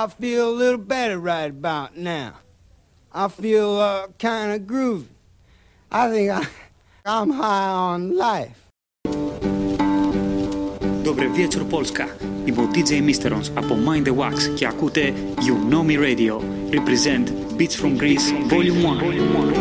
I feel a little better right about now. I feel uh, kind of groovy. I think I, I'm high on life. Dobry wieczór Polska. Είμαι ο DJ Misterons από Mind the Wax και ακούτε You Know Me Radio. Represent Beats from Greece Volume 1.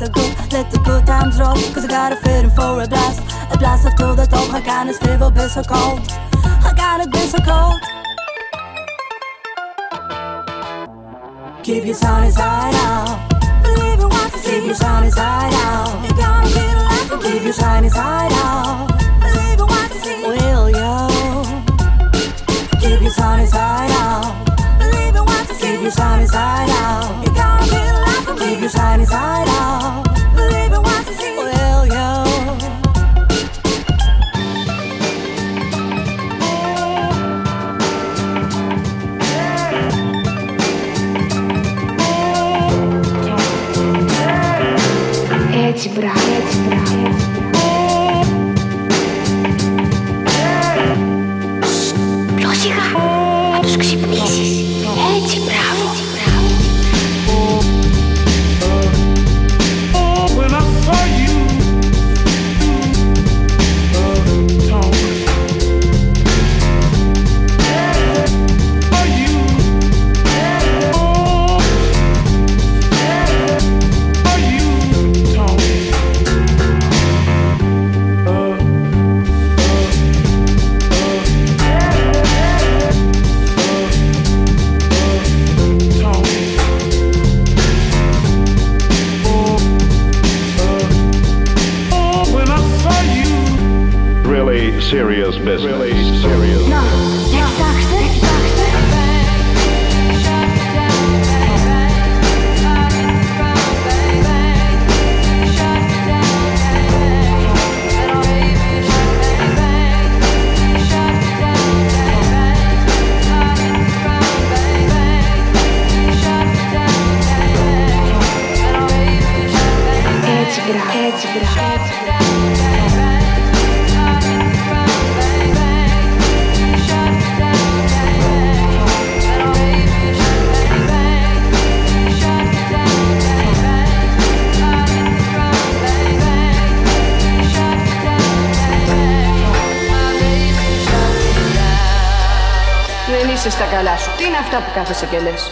let her go, let the good times roll. Cause I got a feeling for a blast, a blast of to the top. I got this fever, been so cold. I got it, been so cold. Keep your sunny side out. Believe in what you see. Keep your sunny side out. You gotta get a life. Keep your sunny side out. Believe in what you see. Will you? Keep your sunny side out. Believe in what you see. Keep your sunny side out. You gotta get a life. Keep your side out. Will you? Эти брат. Αυτά που κάθεσαι και λες.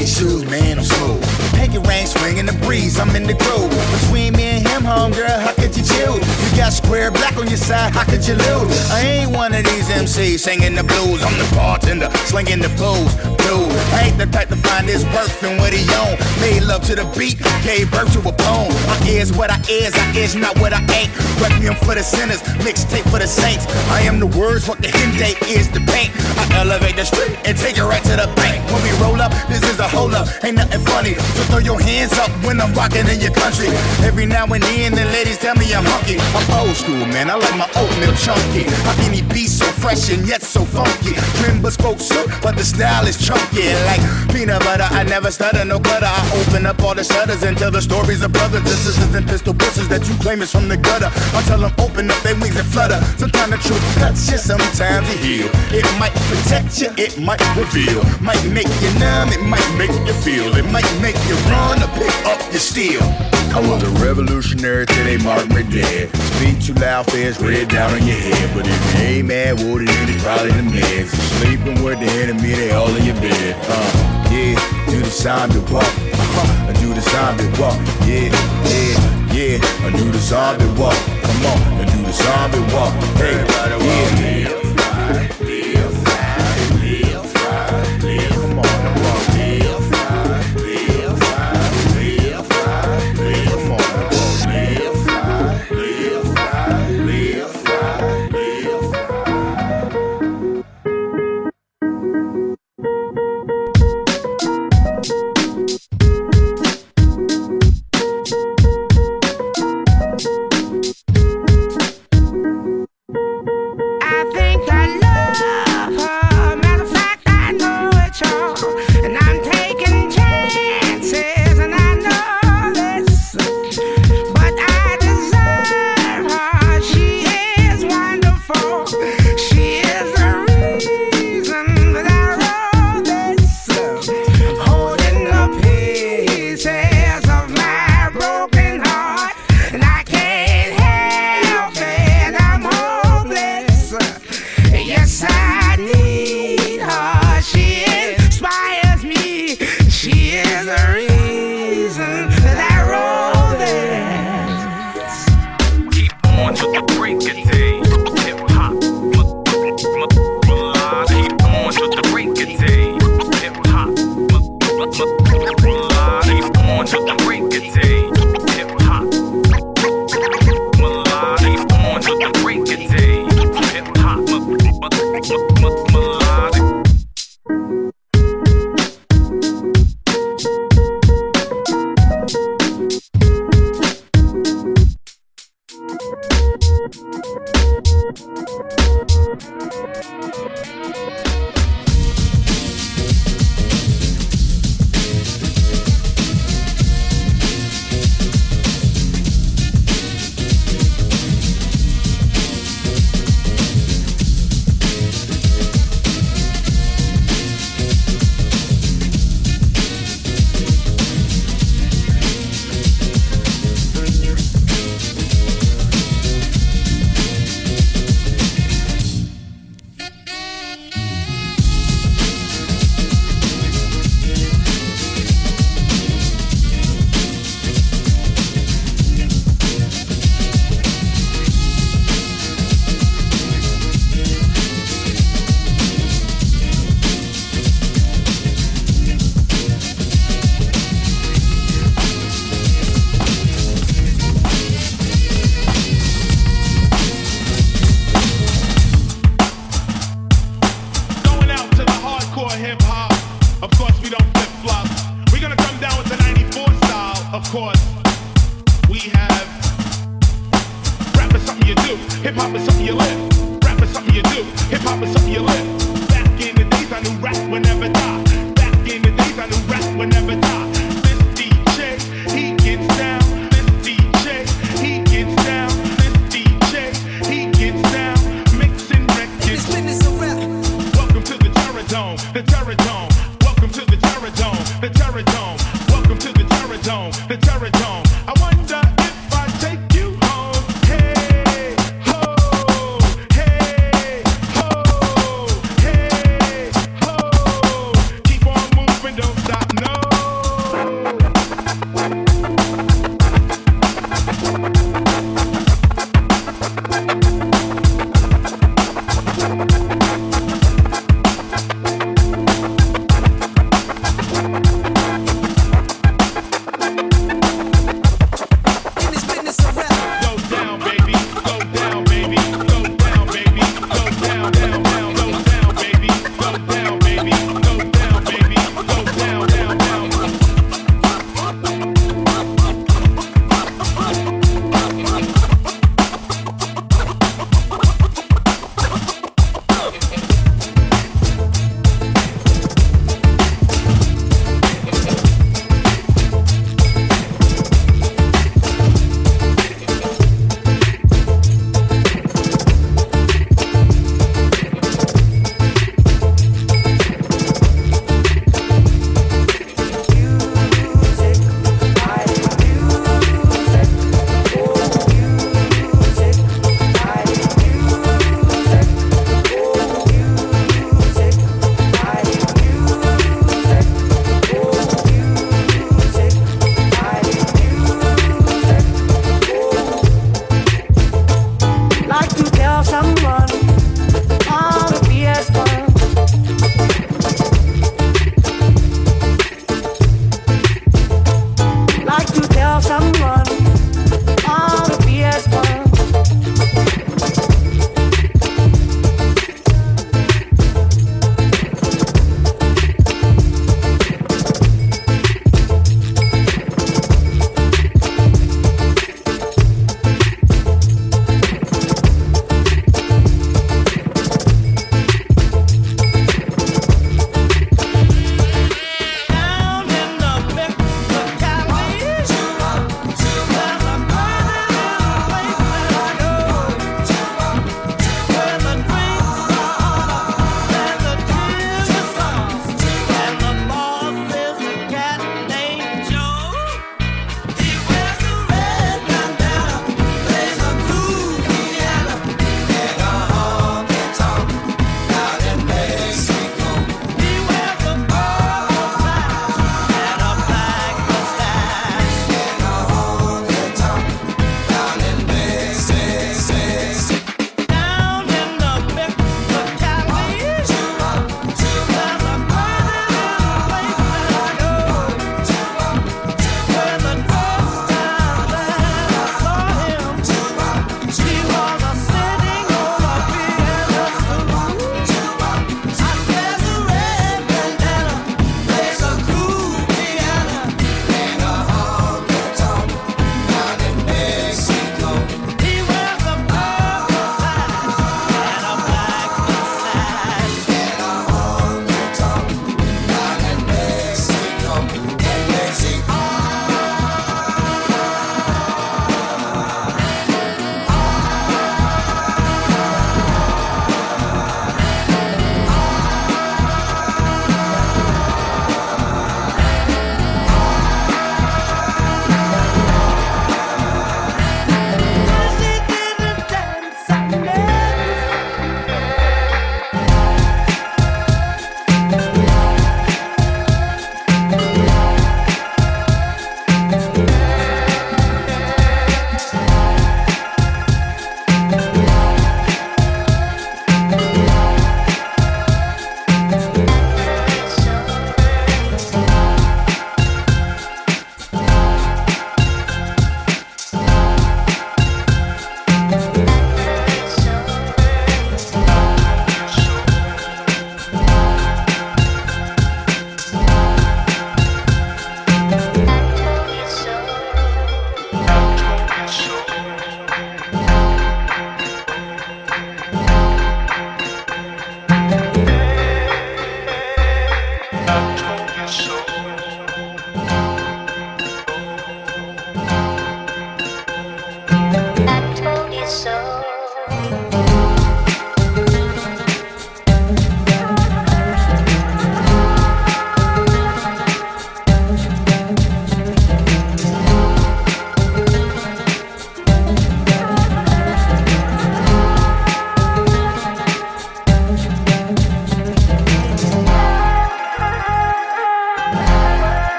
Shoes, man, I'm smooth. Pinky rain swinging the breeze, I'm in the groove. Between me and him, home girl, how could you choose? You got square black on your side, how could you lose? I ain't one of these MCs singing the blues. I'm the bartender, slinging the booze. Dude, I ain't the type to find his worth in what he own. Made love to the beat, gave birth to a poem. I is what I is, I is not what I ain't. Requiem for the sinners, mixtape for the saints. I am the words, what the end date is the paint. I elevate the street and take it right to the bank. When we roll up, This is a hold up, ain't nothing funny. So throw your hands up when I'm rocking in your country. Every now and then, the ladies tell me I'm hunky. I'm old school, man. I like my oatmeal chunky. How can he be so fresh and yet so funky? Trim bespoke suit, but the style is chunky. Like peanut butter, I never stutter, no clutter. I open up all the shutters and tell the stories of brothers and sisters and pistol pussies that you claim is from the gutter. I tell them open up their wings and flutter. Sometimes the truth cuts you, sometimes it heal. It might protect you, it might reveal. Might make you numb, it might make you feel. It might make you run or pick up your steel. I was a revolutionary till they marked me dead. Speak too loud, fast, red down on your head. But if you ain't mad, what it is, it's probably the meds. Sleeping with the enemy, they all in your bed. Uh, yeah, do the zombie walk. Uh-huh, I do the zombie walk. Yeah, yeah, yeah, I do the zombie walk. Come on, I do the zombie walk. Hey, yeah. She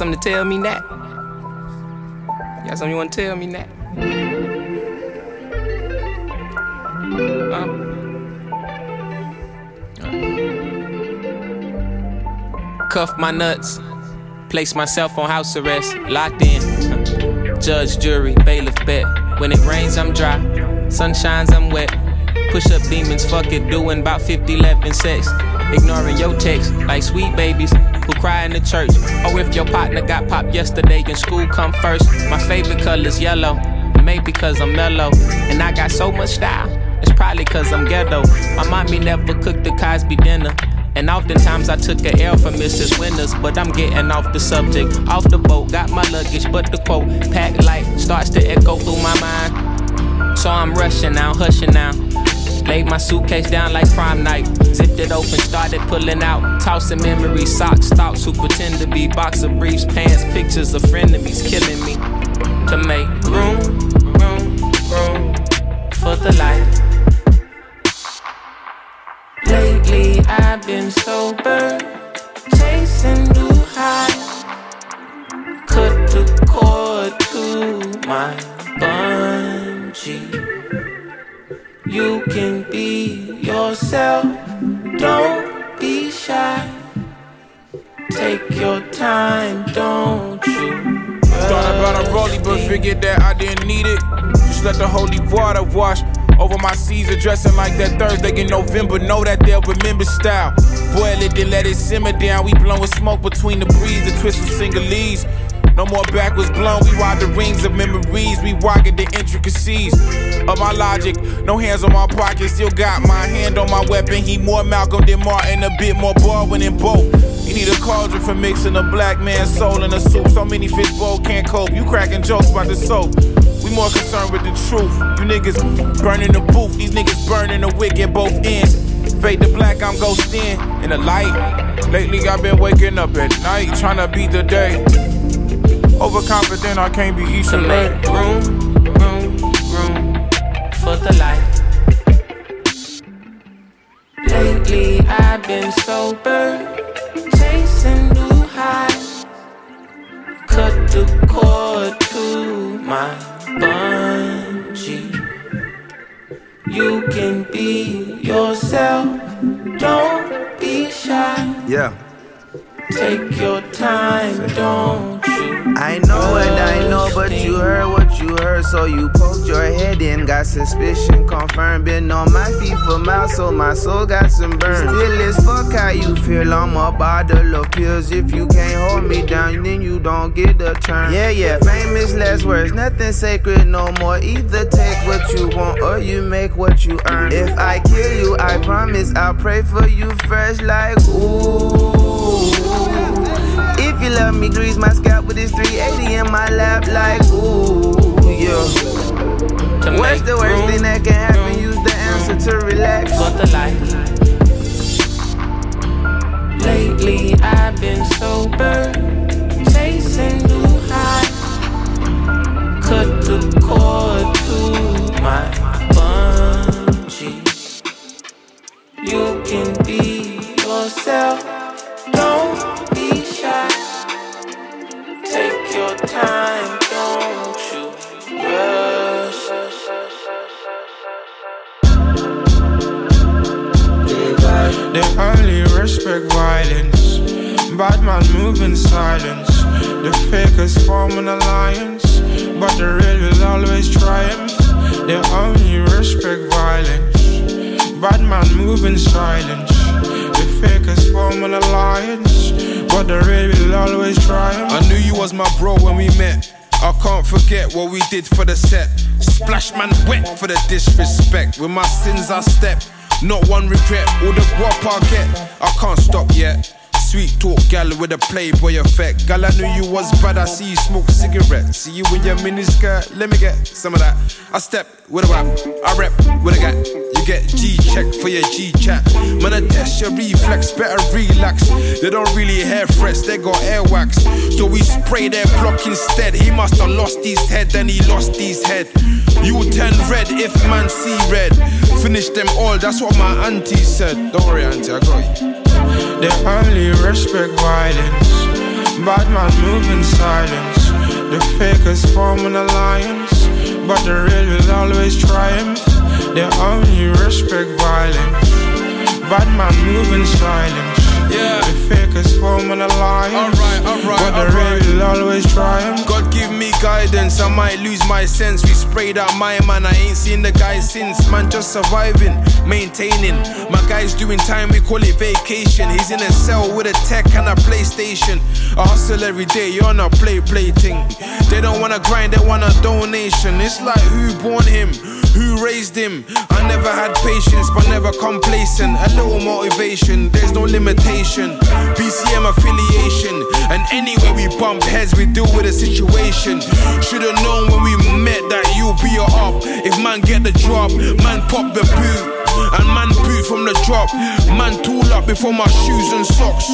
something to tell me? You got something you want to tell me? Huh? Cuff my nuts. Place myself on house arrest. Locked in. Judge, jury, bailiff, bet. When it rains, I'm dry. Sun shines, I'm wet. Push up demons, fuck it, doing about 50, 11 sex. Ignoring your text, like sweet babies cry in the church. Or if your partner got popped yesterday and school come first. My favorite color's yellow, maybe cause I'm mellow. And I got so much style, it's probably cause I'm ghetto. My mommy never cooked the Cosby dinner. And oftentimes I took a L from Mrs. Winters, but I'm getting off the subject. Off the boat, got my luggage, but the quote, packed light, starts to echo through my mind. So I'm rushing now, hushing now. Laid my suitcase down like prime night. Zipped it open, started pulling out. Tossing memories, socks, thoughts who pretend to be boxer briefs, pants, pictures of frenemies killing me. To make room, room, room for the light. Lately I've been sober, chasing new highs. Cut the cord to my bungee. You can be yourself, don't be shy. Take your time, don't you? Thought about a rollie, but figured that I didn't need it. Just let the holy water wash over my Caesar dressing like that Thursday in November. Know that they'll remember style. Boil it, then let it simmer down. We blowing smoke between the breeze, the twist of Singalese. No more backwards blown, we ride the rings of memories. We walking the intricacies of my logic. No hands on my pocket, still got my hand on my weapon. He more Malcolm than Martin, a bit more Baldwin than both. You need a cauldron for mixing a black man's soul in a soup. So many fish bowl can't cope. You cracking jokes about the soap. We more concerned with the truth. You niggas burning the booth. These niggas burning the wick at both ends. Fade to black, I'm ghosting in the light. Lately, I've been waking up at night, trying to beat the day. Overconfident, I can't be each To make room, room, room for the light. Lately I've been sober, chasing new highs. Cut the cord to my bungee. You can be yourself, don't be shy. Yeah. Take your time, don't you? I know what I know, but you heard what you heard, so you poked your head in. Got suspicion confirmed, been on my feet for miles, so my soul got some burn. Still as fuck how you feel, I'm a bottle of pills. If you can't hold me down, then you don't get a turn. Yeah, yeah, famous last words, nothing sacred no more. Either take what you want or you make what you earn. If I kill you, I promise I'll pray for you fresh like ooh. Love me, grease my scalp with this 380 in my lap, like ooh, yeah. What's the worst thing that can happen? Use the answer to relax. For the light. Lately I've been sober, chasing new highs. Cut the cord to my bungee. You can be yourself, They only respect violence. Bad man move in silence. The fakers form an alliance, but the real will always triumph. They only respect violence. Bad man move in silence. The fakers form an alliance, but the real will always triumph. I knew you was my bro when we met. I can't forget what we did for the set. Splash man wet for the disrespect. With my sins I step. Not one regret, all the guap I get. I can't stop yet. Sweet talk, gal with a playboy effect. Gal, I knew you was bad. I see you smoke cigarettes. See you in your miniskirt. Let me get some of that. I step with a rap. I rep with a gat. You get G check for your G chat. Man, I test your reflex. Better relax. They don't really hair fresh. They got air wax. So we spray their block instead. He must have lost his head. Then he lost his head. You turn red if man see red. Finish them all. That's what my auntie said. Don't worry, auntie. I got you. They only respect violence. Bad man move in silence. The fakers form an alliance, but the real will always triumph. They only respect violence. Bad man move in silence. Yeah. The fakers form an alliance. Alright, alright, But the alright. real always triumph. God give me guidance, I might lose my sense. We sprayed out my man, I ain't seen the guy since. Man, just surviving, maintaining. My guy's doing time, we call it vacation. He's in a cell with a tech and a PlayStation. I hustle every day, you're not play play thing. They don't wanna grind, they want a donation. It's like who born him? Who raised him? I never had patience, but never complacent. A little motivation, there's no limitation. BCM affiliation, and anywhere we bump heads, we deal with a situation. Should've known when we met that you'll be a up. If man get the drop, man pop the boot. And man boot from the drop. Man tool up before my shoes and socks.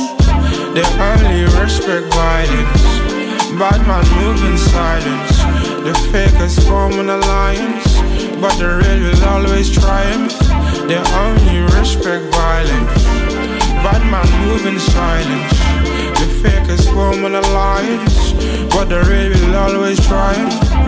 They only respect violence. Bad man move in silence. The fakers form an alliance, but the real will always triumph. They only respect violence. Bad man move in silence. The fakers form an alliance, but the real will always triumph.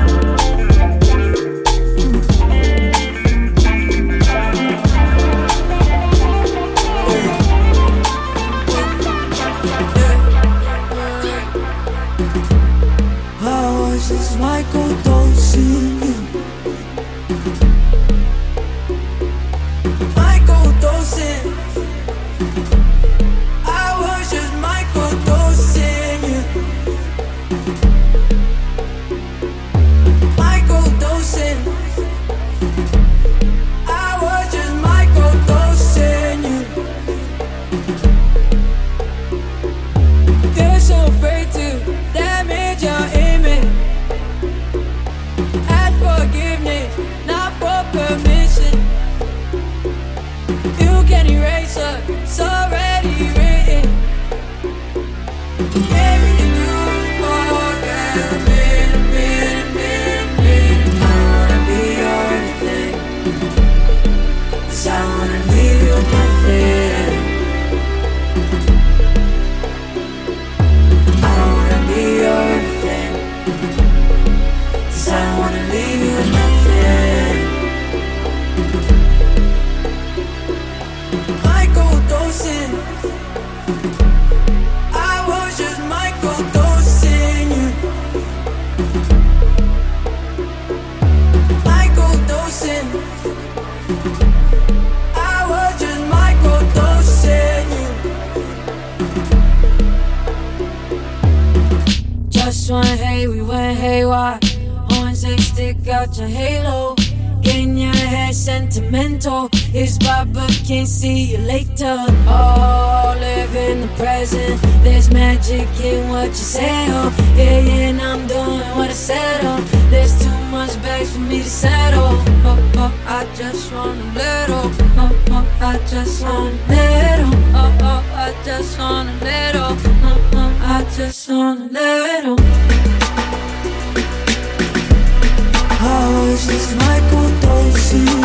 What you say. Oh, yeah, yeah, and I'm doing said. Oh, there's too much bags for me to settle. Oh, oh, I just want a little. Oh, oh, I just want a little. Oh, oh, I just want a little. Oh, oh, I just want a little. I was just Michael Dawson.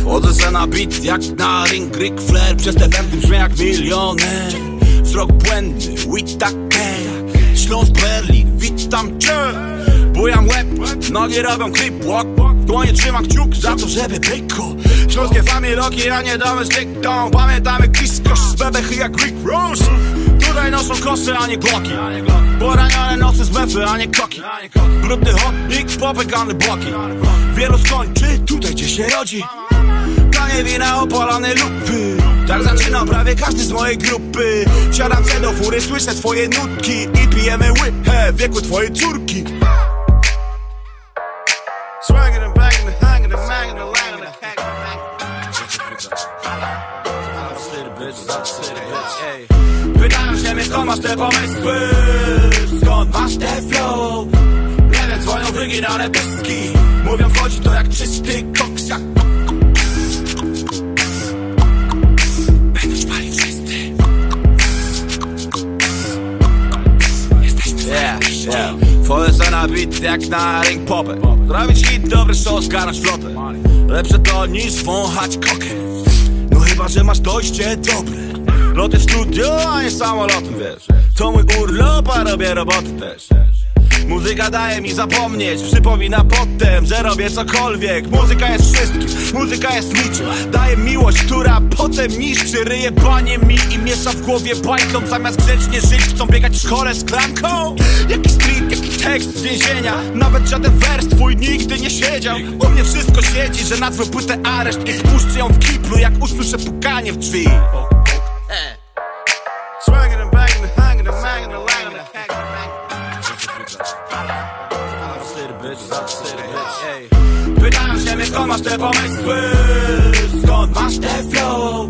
Wchodzę se na beat jak na ring Ric Flair. Przez te wędy brzmię jak milioner. Wzrok błędny, Whittaker Śląsk, Berlin, witam cię. Bujam łeb, nogi robią clip walk. Dłonie trzymam kciuk za to, żeby pykło Śląskie familoki, a nie damy zdyktą Pamiętamy Kiskosz z bebechy jak Rick Rose Tutaj noszą kosy, a nie gloki Poranione nocy z mefy, a nie koki Brudny chodnik, popykane bloki. Wielu skończy tutaj, gdzie się rodzi. Tanie wina, opalane lupy. Tak zaczyna prawie każdy z mojej grupy. Siadam se do fury, słyszę twoje nutki I pijemy łychę w wieku twojej córki. And Pytają się mnie skąd masz te pomysły masz te flow. Nie wiem, dzwonią wyginane pyski Mówią wchodzi to jak czysty koks jak yeah, yeah. Na beat jak na ring popę. Zrobić hit, dobry show, zgarnąć flotę. Lepsze to niż wąchać kokę. No chyba, że masz dojście dobre Loty studio, a nie samolotem, wiesz. To mój urlop, a robię roboty też. Muzyka daje mi zapomnieć, przypomina potem, że robię cokolwiek. Muzyka jest wszystkim, muzyka jest niczym. Daje miłość, która potem niszczy. Ryje banie mi i miesza w głowie bajką. Zamiast grzecznie żyć, chcą biegać w szkole z klamką. Jaki street, jaki tekst z więzienia. Nawet żaden wers twój nigdy nie siedział. U mnie wszystko siedzi, że nazwę płytę areszt I spuszczę ją w kiblu, jak usłyszę pukanie w drzwi Swagging and and Pytają się mnie skąd masz te pomysły? Skąd? Masz te flow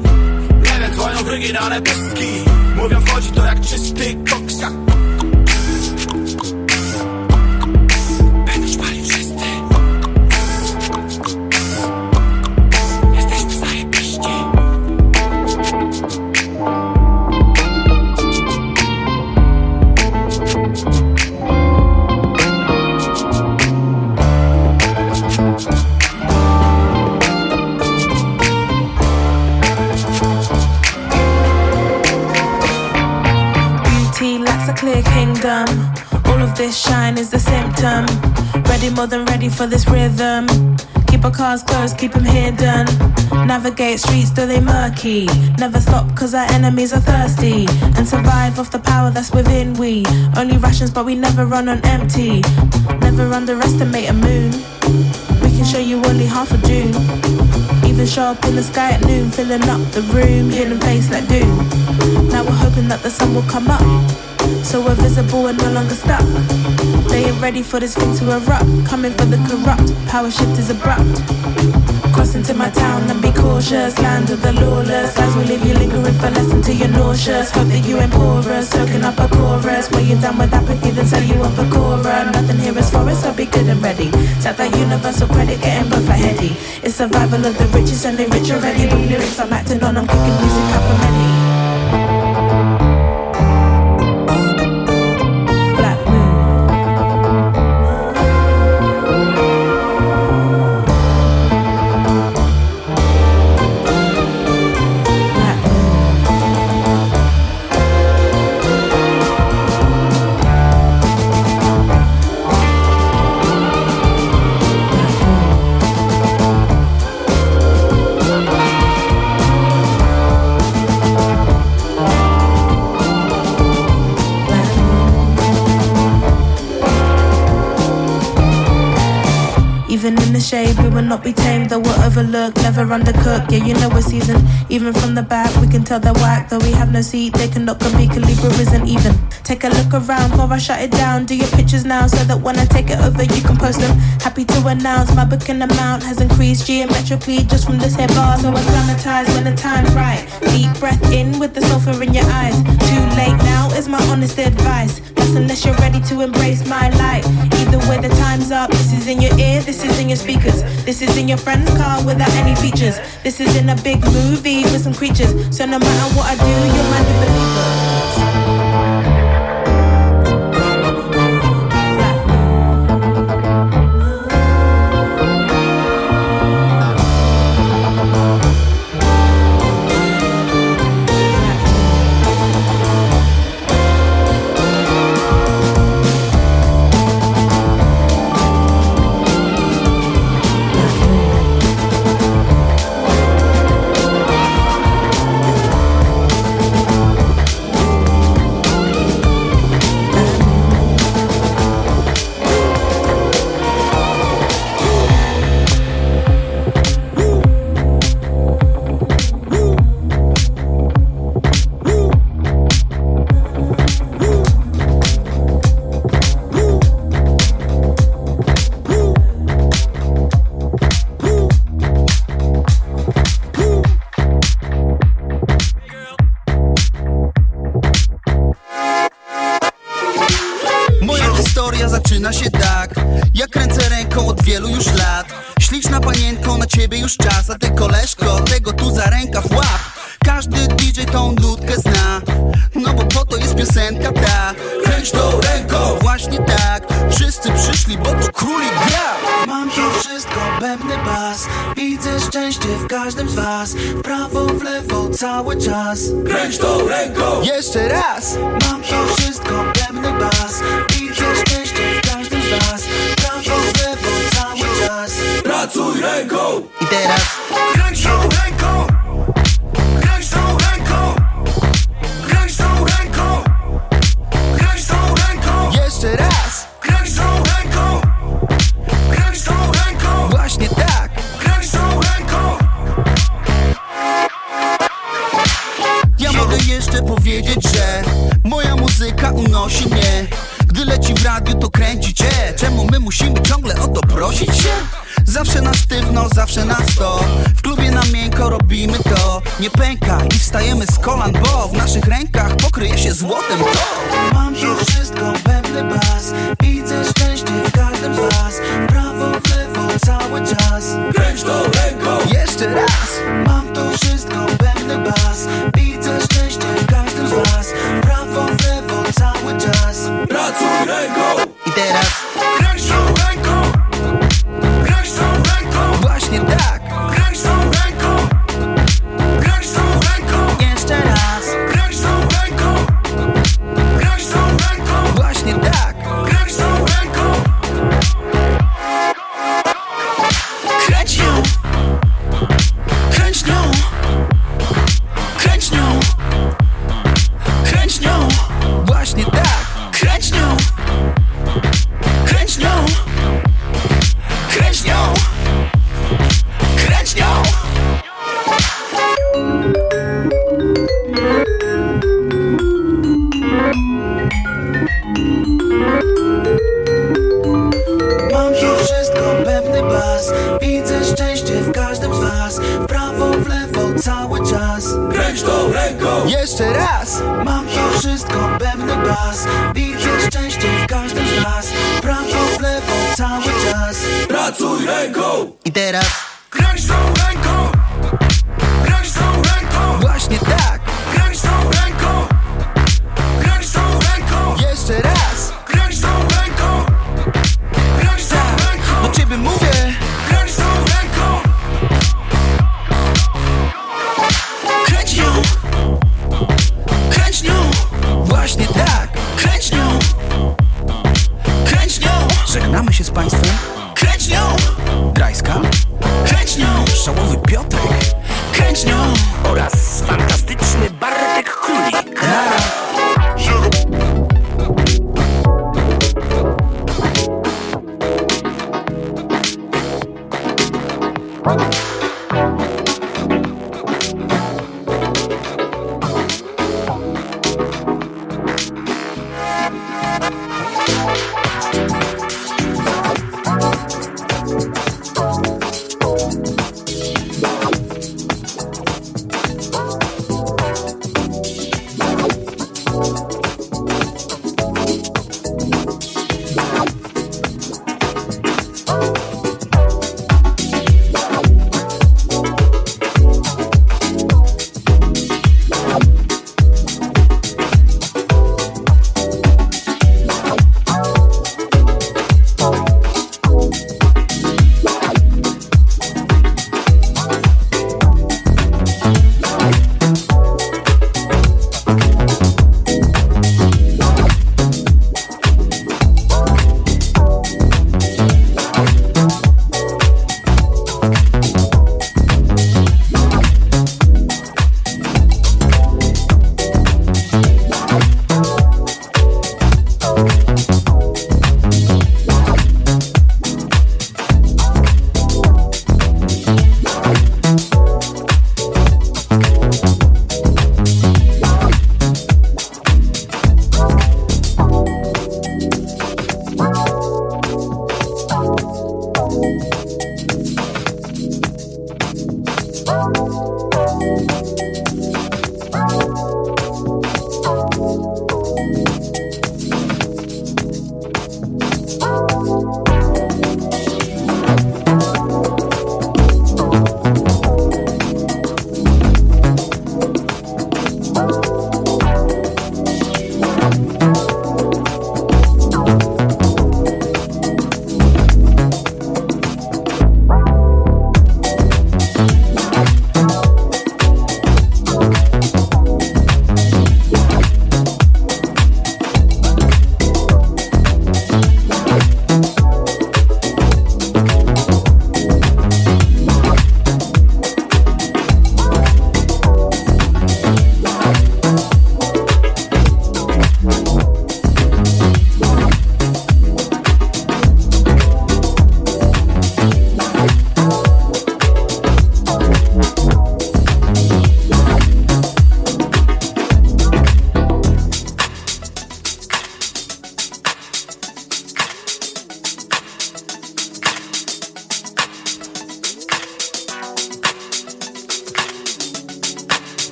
Nie wiem, dzwonią wyginane pyski Mówią wchodzi to jak czysty koks jak Ready, more than ready for this rhythm. Keep our cars closed, keep them hidden. Navigate streets, though they murky. Never stop, cause our enemies are thirsty. And survive off the power that's within we. Only rations, but we never run on empty. Never underestimate a moon. We can show you only half a June. Even show up in the sky at noon, filling up the room, hidden face like doom. Now we're hoping that the sun will come up, so we're visible and no longer stuck. They ain't ready for this thing to erupt, coming for the corrupt. Power shift is abrupt. Cross into my town and be cautious, land of the lawless. Lies we leave you lingering for less until you're nauseous. Hope that you ain't porous, soaking up a chorus. When you're done with apathy, then sell you up a Cora. Nothing here is for us, so be good and ready. Set that universal credit, getting both aheady. It's survival of the richest and they rich already. But lyrics I'm acting on, I'm kicking music up for many. Overlooked, never undercooked. Yeah, you know we're seasoned. Even from the back, we can tell they're whack, though we have no seat. They cannot compete, Calibra isn't even. Take a look around before I shut it down. Do your pictures now so that when I take it over, you can post them. Happy to announce my booking amount has increased geometrically just from this here bar. So I acclimatize when the time's right. Deep breath in with the sulfur in your eyes. Too late now is my honest advice. Unless you're ready to embrace my light. Either way, the time's up. This is in your ear, this is in your speakers. This is in your friend's car without any features. This is in a big movie with some creatures. So no matter what I do, you're my new believer.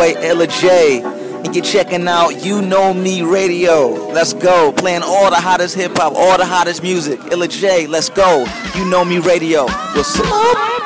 Boy Illa J. And you're checking out You Know Me Radio. Let's go. Playing all the hottest hip hop, all the hottest music. Illa J, let's go. You Know Me Radio. What's up?